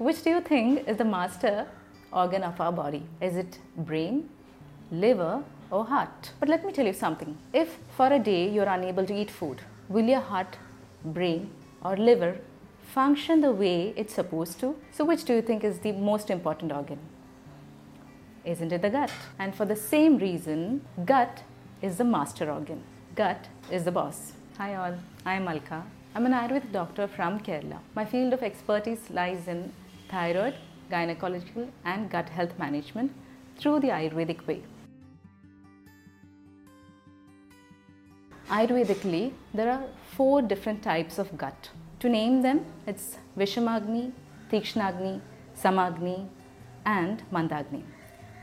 Which do you think is the master organ of our body? Is it brain, liver, or heart? But let me tell you something. If for a day you're unable to eat food, will your heart, brain, or liver function the way it's supposed to? So, which do you think is the most important organ? Isn't it the gut? And for the same reason, gut is the master organ. Gut is the boss. Hi all, I am Alka. I'm an Ayurvedic doctor from Kerala. My field of expertise lies in thyroid, gynecological and gut health management through the Ayurvedic way. Ayurvedically, there are four different types of gut. To name them, it's Vishamagni, Tikshnagni, Samagni, and Mandagni,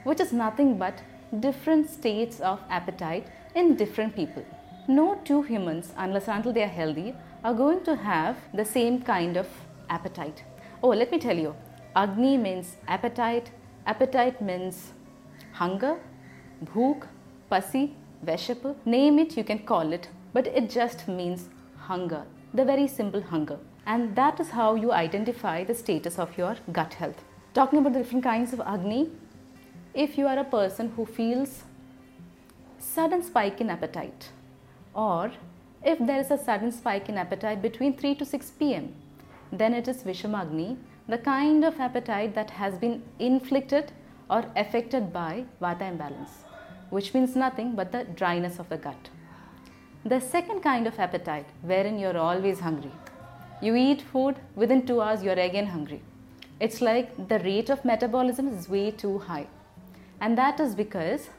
which is nothing but different states of appetite in different people. No two humans, unless until they are healthy, are going to have the same kind of appetite. Oh, let me tell you, Agni means appetite, appetite means hunger, bhook, pasi, Veshapu, name it, you can call it, but it just means hunger, the very simple hunger. And that is how you identify the status of your gut health. Talking about the different kinds of Agni, if you are a person who feels sudden spike in appetite, or if there is a sudden spike in appetite between 3 to 6 pm, then it is Vishamagni, the kind of appetite that has been inflicted or affected by Vata imbalance which means nothing but the dryness of the gut. The second kind of appetite, wherein you're always hungry. You eat food, within two hours, you're again hungry. It's like the rate of metabolism is way too high. And that is because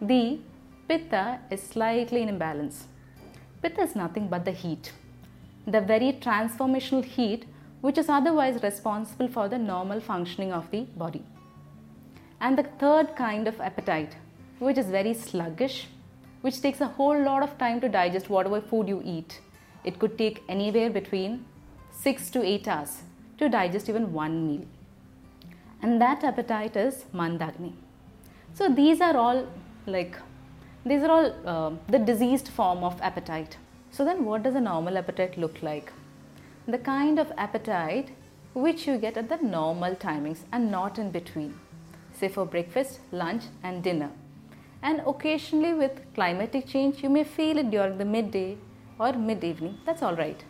the pitta is slightly in imbalance. Pitta is nothing but the heat, the very transformational heat which is otherwise responsible for the normal functioning of the body. And the third kind of appetite, which is very sluggish, which takes a whole lot of time to digest whatever food you eat. It could take anywhere between 6 to 8 hours to digest even one meal. And that appetite is mandagni. So these are all like these are all uh, the diseased form of appetite. So then what does a normal appetite look like? The kind of appetite which you get at the normal timings and not in between. Say for breakfast, lunch and dinner and occasionally with climatic change you may feel it during the midday or mid evening that's all right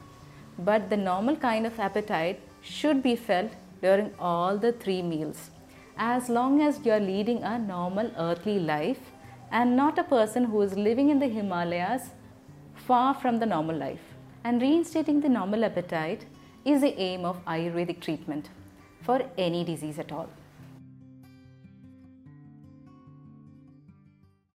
but the normal kind of appetite should be felt during all the three meals as long as you are leading a normal earthly life and not a person who is living in the himalayas far from the normal life and reinstating the normal appetite is the aim of ayurvedic treatment for any disease at all